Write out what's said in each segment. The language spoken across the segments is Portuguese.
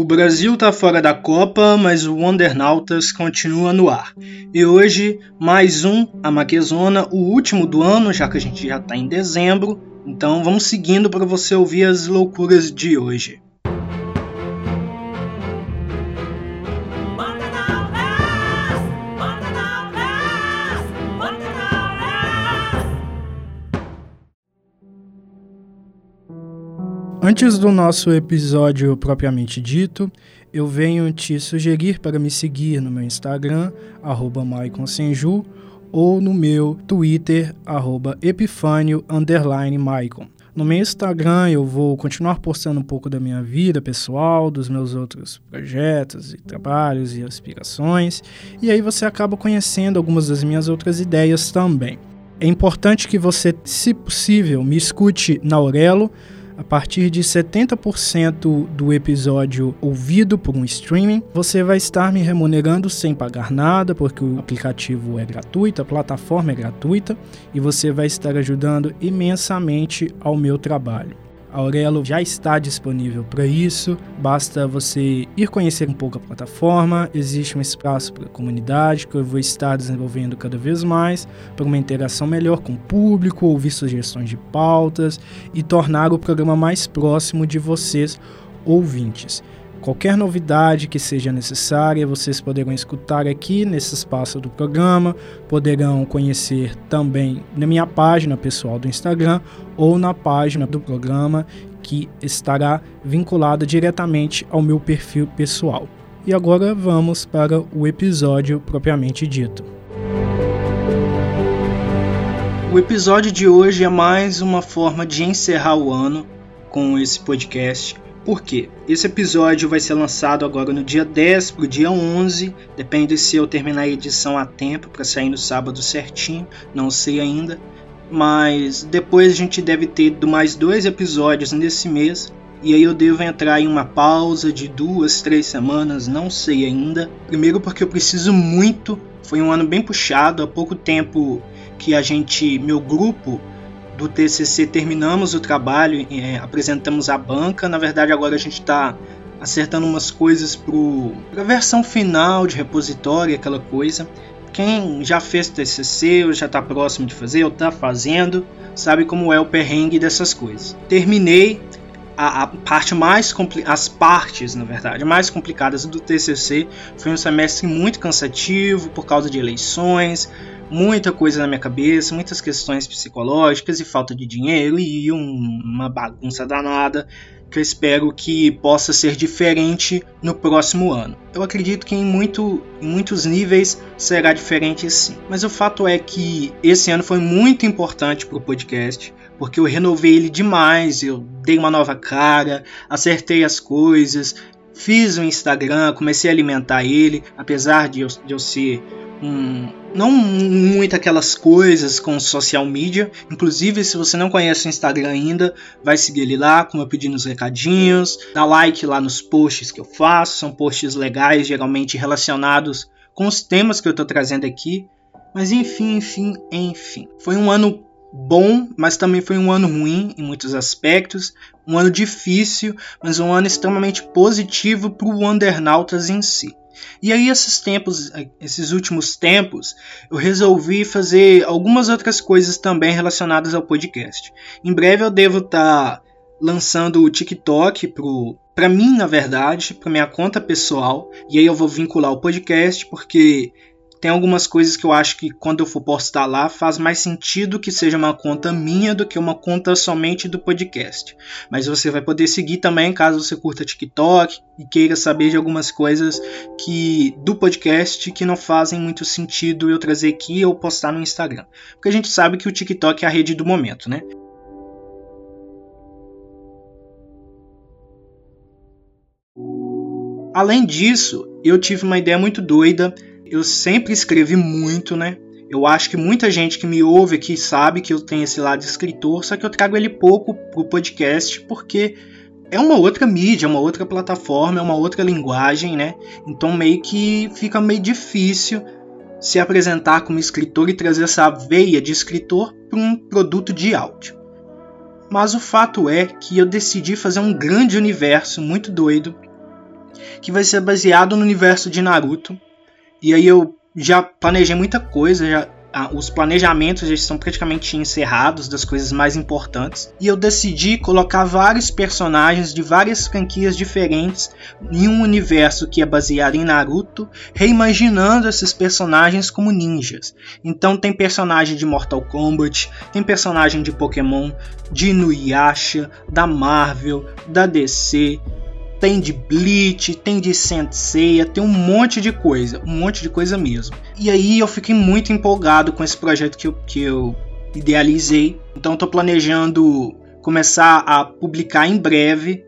O Brasil está fora da Copa, mas o Wondernautas continua no ar. E hoje, mais um Amaquezona, o último do ano, já que a gente já está em dezembro. Então vamos seguindo para você ouvir as loucuras de hoje. Antes do nosso episódio propriamente dito, eu venho te sugerir para me seguir no meu Instagram, arroba Senju, ou no meu Twitter, arroba Epifânio, No meu Instagram eu vou continuar postando um pouco da minha vida pessoal, dos meus outros projetos e trabalhos e aspirações, e aí você acaba conhecendo algumas das minhas outras ideias também. É importante que você, se possível, me escute na Aurelo, a partir de 70% do episódio ouvido por um streaming, você vai estar me remunerando sem pagar nada, porque o aplicativo é gratuito, a plataforma é gratuita e você vai estar ajudando imensamente ao meu trabalho. Aurelo já está disponível para isso, basta você ir conhecer um pouco a plataforma. Existe um espaço para a comunidade que eu vou estar desenvolvendo cada vez mais para uma interação melhor com o público, ouvir sugestões de pautas e tornar o programa mais próximo de vocês, ouvintes. Qualquer novidade que seja necessária, vocês poderão escutar aqui nesse espaço do programa, poderão conhecer também na minha página pessoal do Instagram ou na página do programa que estará vinculada diretamente ao meu perfil pessoal. E agora vamos para o episódio propriamente dito. O episódio de hoje é mais uma forma de encerrar o ano com esse podcast por quê? Esse episódio vai ser lançado agora no dia 10 para o dia 11, depende se eu terminar a edição a tempo para sair no sábado certinho, não sei ainda. Mas depois a gente deve ter mais dois episódios nesse mês, e aí eu devo entrar em uma pausa de duas, três semanas, não sei ainda. Primeiro porque eu preciso muito, foi um ano bem puxado, há pouco tempo que a gente, meu grupo, do TCC terminamos o trabalho, é, apresentamos a banca. Na verdade, agora a gente está acertando umas coisas para a versão final de repositório, aquela coisa. Quem já fez TCC ou já está próximo de fazer ou está fazendo, sabe como é o perrengue dessas coisas. Terminei a, a parte mais as partes, na verdade, mais complicadas do TCC. Foi um semestre muito cansativo por causa de eleições, muita coisa na minha cabeça, muitas questões psicológicas e falta de dinheiro e um, uma bagunça danada que eu espero que possa ser diferente no próximo ano. Eu acredito que em, muito, em muitos níveis será diferente sim. Mas o fato é que esse ano foi muito importante para o podcast, porque eu renovei ele demais, eu dei uma nova cara, acertei as coisas, fiz o um Instagram, comecei a alimentar ele, apesar de eu, de eu ser um, não muito aquelas coisas com social media. Inclusive, se você não conhece o Instagram ainda, vai seguir ele lá, como eu pedi nos recadinhos, dá like lá nos posts que eu faço, são posts legais, geralmente relacionados com os temas que eu estou trazendo aqui. Mas enfim, enfim, enfim. Foi um ano bom, mas também foi um ano ruim em muitos aspectos, um ano difícil, mas um ano extremamente positivo para o Wondernautas em si. E aí esses tempos, esses últimos tempos, eu resolvi fazer algumas outras coisas também relacionadas ao podcast. Em breve eu devo estar tá lançando o TikTok pro para mim, na verdade, para minha conta pessoal, e aí eu vou vincular o podcast porque tem algumas coisas que eu acho que quando eu for postar lá faz mais sentido que seja uma conta minha do que uma conta somente do podcast. Mas você vai poder seguir também caso você curta TikTok e queira saber de algumas coisas que do podcast que não fazem muito sentido eu trazer aqui ou postar no Instagram. Porque a gente sabe que o TikTok é a rede do momento, né? Além disso, eu tive uma ideia muito doida eu sempre escrevi muito, né? Eu acho que muita gente que me ouve aqui sabe que eu tenho esse lado escritor, só que eu trago ele pouco pro podcast porque é uma outra mídia, é uma outra plataforma, é uma outra linguagem, né? Então meio que fica meio difícil se apresentar como escritor e trazer essa veia de escritor para um produto de áudio. Mas o fato é que eu decidi fazer um grande universo muito doido que vai ser baseado no universo de Naruto. E aí eu já planejei muita coisa, já os planejamentos já estão praticamente encerrados das coisas mais importantes e eu decidi colocar vários personagens de várias franquias diferentes em um universo que é baseado em Naruto, reimaginando esses personagens como ninjas. Então tem personagem de Mortal Kombat, tem personagem de Pokémon, de Inuyasha, da Marvel, da DC, tem de Bleach, tem de Senseiya, tem um monte de coisa, um monte de coisa mesmo. E aí eu fiquei muito empolgado com esse projeto que eu, que eu idealizei. Então estou planejando começar a publicar em breve.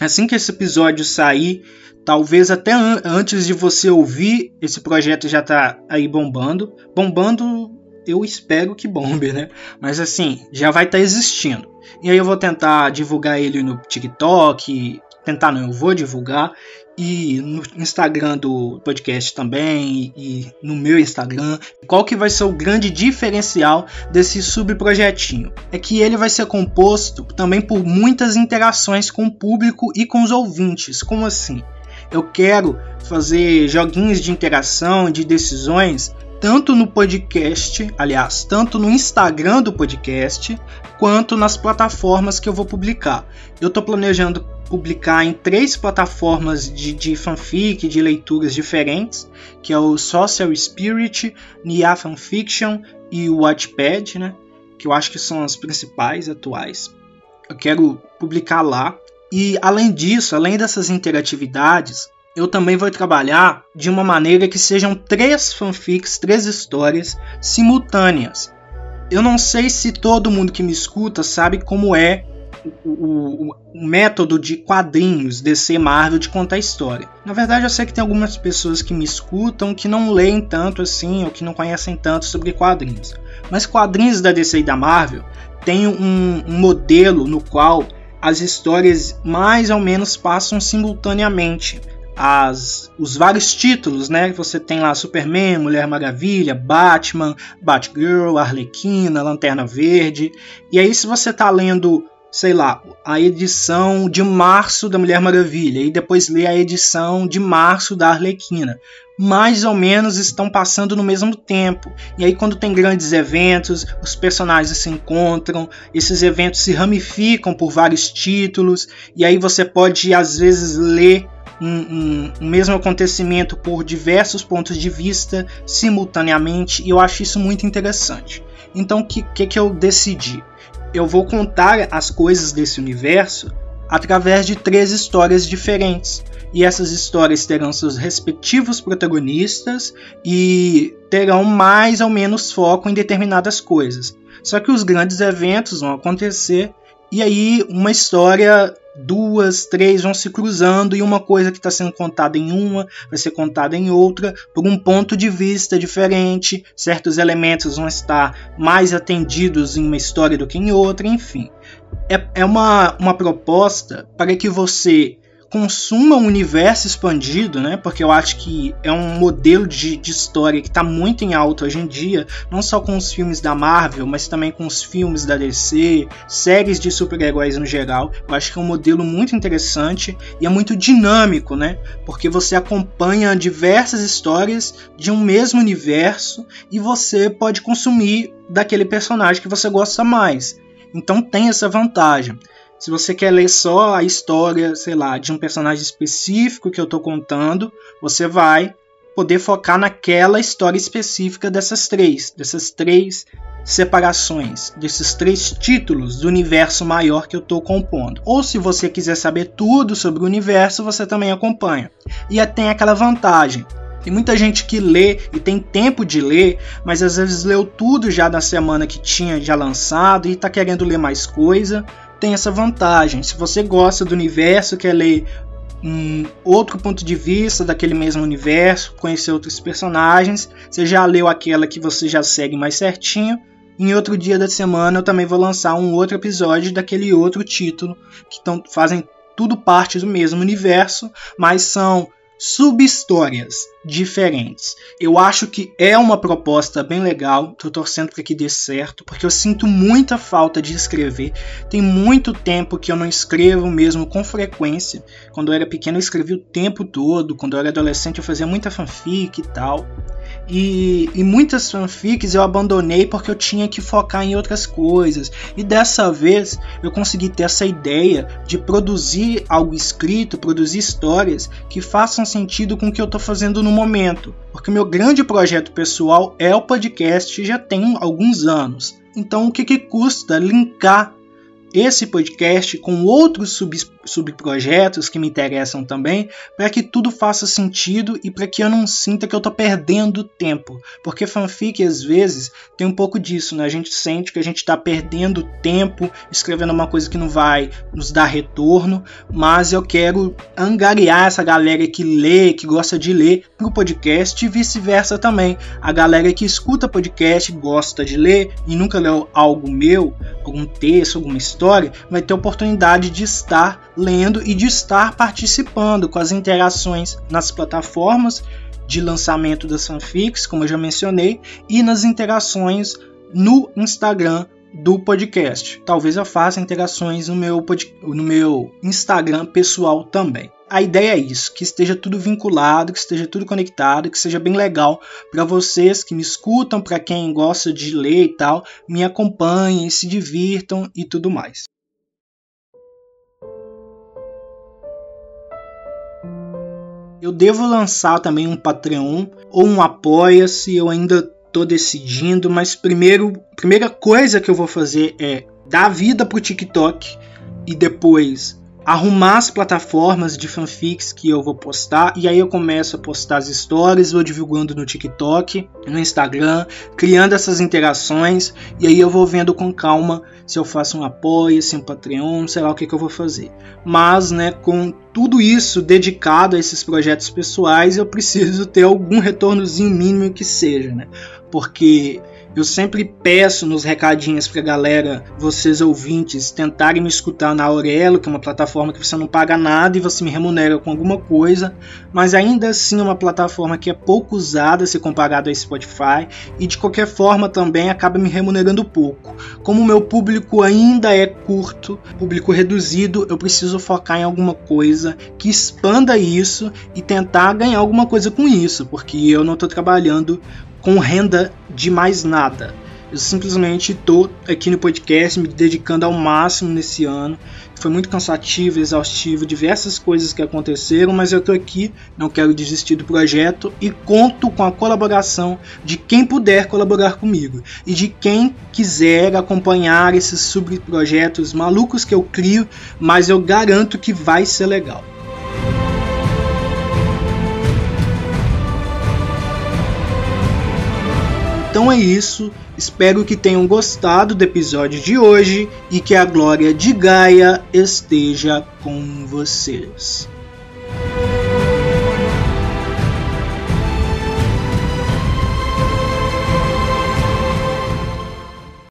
Assim que esse episódio sair, talvez até an antes de você ouvir, esse projeto já está aí bombando. Bombando, eu espero que bombe, né? Mas assim, já vai estar tá existindo. E aí eu vou tentar divulgar ele no TikTok, tentar não, eu vou divulgar e no Instagram do podcast também e no meu Instagram. Qual que vai ser o grande diferencial desse subprojetinho? É que ele vai ser composto também por muitas interações com o público e com os ouvintes. Como assim? Eu quero fazer joguinhos de interação, de decisões, tanto no podcast, aliás, tanto no Instagram do podcast, quanto nas plataformas que eu vou publicar. Eu estou planejando publicar em três plataformas de, de fanfic, de leituras diferentes, que é o Social Spirit, Nia Fanfiction e o Watchpad, né? Que eu acho que são as principais atuais. Eu quero publicar lá. E além disso, além dessas interatividades, eu também vou trabalhar de uma maneira que sejam três fanfics, três histórias simultâneas. Eu não sei se todo mundo que me escuta sabe como é o, o, método de quadrinhos DC Marvel de contar história. Na verdade, eu sei que tem algumas pessoas que me escutam que não leem tanto assim ou que não conhecem tanto sobre quadrinhos. Mas quadrinhos da DC e da Marvel têm um, um modelo no qual as histórias mais ou menos passam simultaneamente. As, os vários títulos, né? Você tem lá Superman, Mulher Maravilha, Batman, Batgirl, Arlequina, Lanterna Verde. E aí, se você está lendo sei lá, a edição de março da Mulher Maravilha e depois ler a edição de março da Arlequina. Mais ou menos estão passando no mesmo tempo. E aí, quando tem grandes eventos, os personagens se encontram, esses eventos se ramificam por vários títulos, e aí você pode, às vezes, ler um, um, um, mesmo acontecimento por diversos pontos de vista simultaneamente, e eu acho isso muito interessante. Então, o que, que, que eu decidi? Eu vou contar as coisas desse universo através de três histórias diferentes. E essas histórias terão seus respectivos protagonistas e terão mais ou menos foco em determinadas coisas. Só que os grandes eventos vão acontecer e aí uma história duas, três vão se cruzando e uma coisa que está sendo contada em uma vai ser contada em outra por um ponto de vista diferente. Certos elementos vão estar mais atendidos em uma história do que em outra, enfim. É, é uma, uma proposta para que você consuma um universo expandido, né? Porque eu acho que é um modelo de, de história que está muito em alta hoje em dia, não só com os filmes da Marvel, mas também com os filmes da DC, séries de super-heróis no geral. Eu acho que é um modelo muito interessante e é muito dinâmico, né? Porque você acompanha diversas histórias de um mesmo universo e você pode consumir daquele personagem que você gosta mais. Então tem essa vantagem. Se você quer ler só a história, sei lá, de um personagem específico que eu estou contando, você vai poder focar naquela história específica dessas três, dessas três separações, desses três títulos do universo maior que eu estou compondo. Ou se você quiser saber tudo sobre o universo, você também acompanha. E tem aquela vantagem. Tem muita gente que lê e tem tempo de ler, mas às vezes leu tudo já na semana que tinha já lançado e está querendo ler mais coisa tem essa vantagem. Se você gosta do universo, quer ler um outro ponto de vista daquele mesmo universo, conhecer outros personagens, você já leu aquela que você já segue mais certinho. Em outro dia da semana eu também vou lançar um outro episódio daquele outro título que tão, fazem tudo parte do mesmo universo, mas são subhistórias diferentes. Eu acho que é uma proposta bem legal, tô torcendo para que dê certo, porque eu sinto muita falta de escrever. Tem muito tempo que eu não escrevo mesmo com frequência. Quando eu era pequeno eu escrevia o tempo todo, quando eu era adolescente eu fazia muita fanfic e tal. E, e muitas fanfics eu abandonei porque eu tinha que focar em outras coisas. E dessa vez eu consegui ter essa ideia de produzir algo escrito, produzir histórias que façam sentido com o que eu estou fazendo no momento. Porque meu grande projeto pessoal é o podcast já tem alguns anos. Então o que, que custa linkar esse podcast com outros sub, subprojetos que me interessam também, para que tudo faça sentido e para que eu não sinta que eu estou perdendo tempo. Porque fanfic às vezes tem um pouco disso, né? A gente sente que a gente está perdendo tempo escrevendo uma coisa que não vai nos dar retorno, mas eu quero angariar essa galera que lê, que gosta de ler para o podcast e vice-versa também. A galera que escuta podcast, gosta de ler e nunca leu algo meu, algum texto, alguma história, vai ter oportunidade de estar lendo e de estar participando com as interações nas plataformas de lançamento das fanfics, como eu já mencionei, e nas interações no Instagram do podcast. Talvez eu faça interações no meu, no meu Instagram pessoal também. A ideia é isso, que esteja tudo vinculado, que esteja tudo conectado, que seja bem legal para vocês que me escutam, para quem gosta de ler e tal, me acompanhem, se divirtam e tudo mais. Eu devo lançar também um Patreon ou um Apoia-se, eu ainda tô decidindo, mas primeiro, primeira coisa que eu vou fazer é dar vida pro TikTok e depois arrumar as plataformas de fanfics que eu vou postar e aí eu começo a postar as histórias, vou divulgando no TikTok, no Instagram, criando essas interações e aí eu vou vendo com calma se eu faço um apoio, se um Patreon, sei lá o que, que eu vou fazer. Mas, né, com tudo isso dedicado a esses projetos pessoais, eu preciso ter algum retornozinho mínimo que seja, né? Porque eu sempre peço nos recadinhos pra galera, vocês ouvintes, tentarem me escutar na Aurelo, que é uma plataforma que você não paga nada e você me remunera com alguma coisa, mas ainda assim é uma plataforma que é pouco usada se comparado a Spotify e de qualquer forma também acaba me remunerando pouco. Como o meu público ainda é curto, público reduzido, eu preciso focar em alguma coisa que expanda isso e tentar ganhar alguma coisa com isso, porque eu não estou trabalhando com renda de mais nada. Eu simplesmente estou aqui no podcast me dedicando ao máximo nesse ano. Foi muito cansativo, exaustivo, diversas coisas que aconteceram, mas eu estou aqui, não quero desistir do projeto e conto com a colaboração de quem puder colaborar comigo e de quem quiser acompanhar esses subprojetos malucos que eu crio, mas eu garanto que vai ser legal. Então é isso. Espero que tenham gostado do episódio de hoje e que a glória de Gaia esteja com vocês.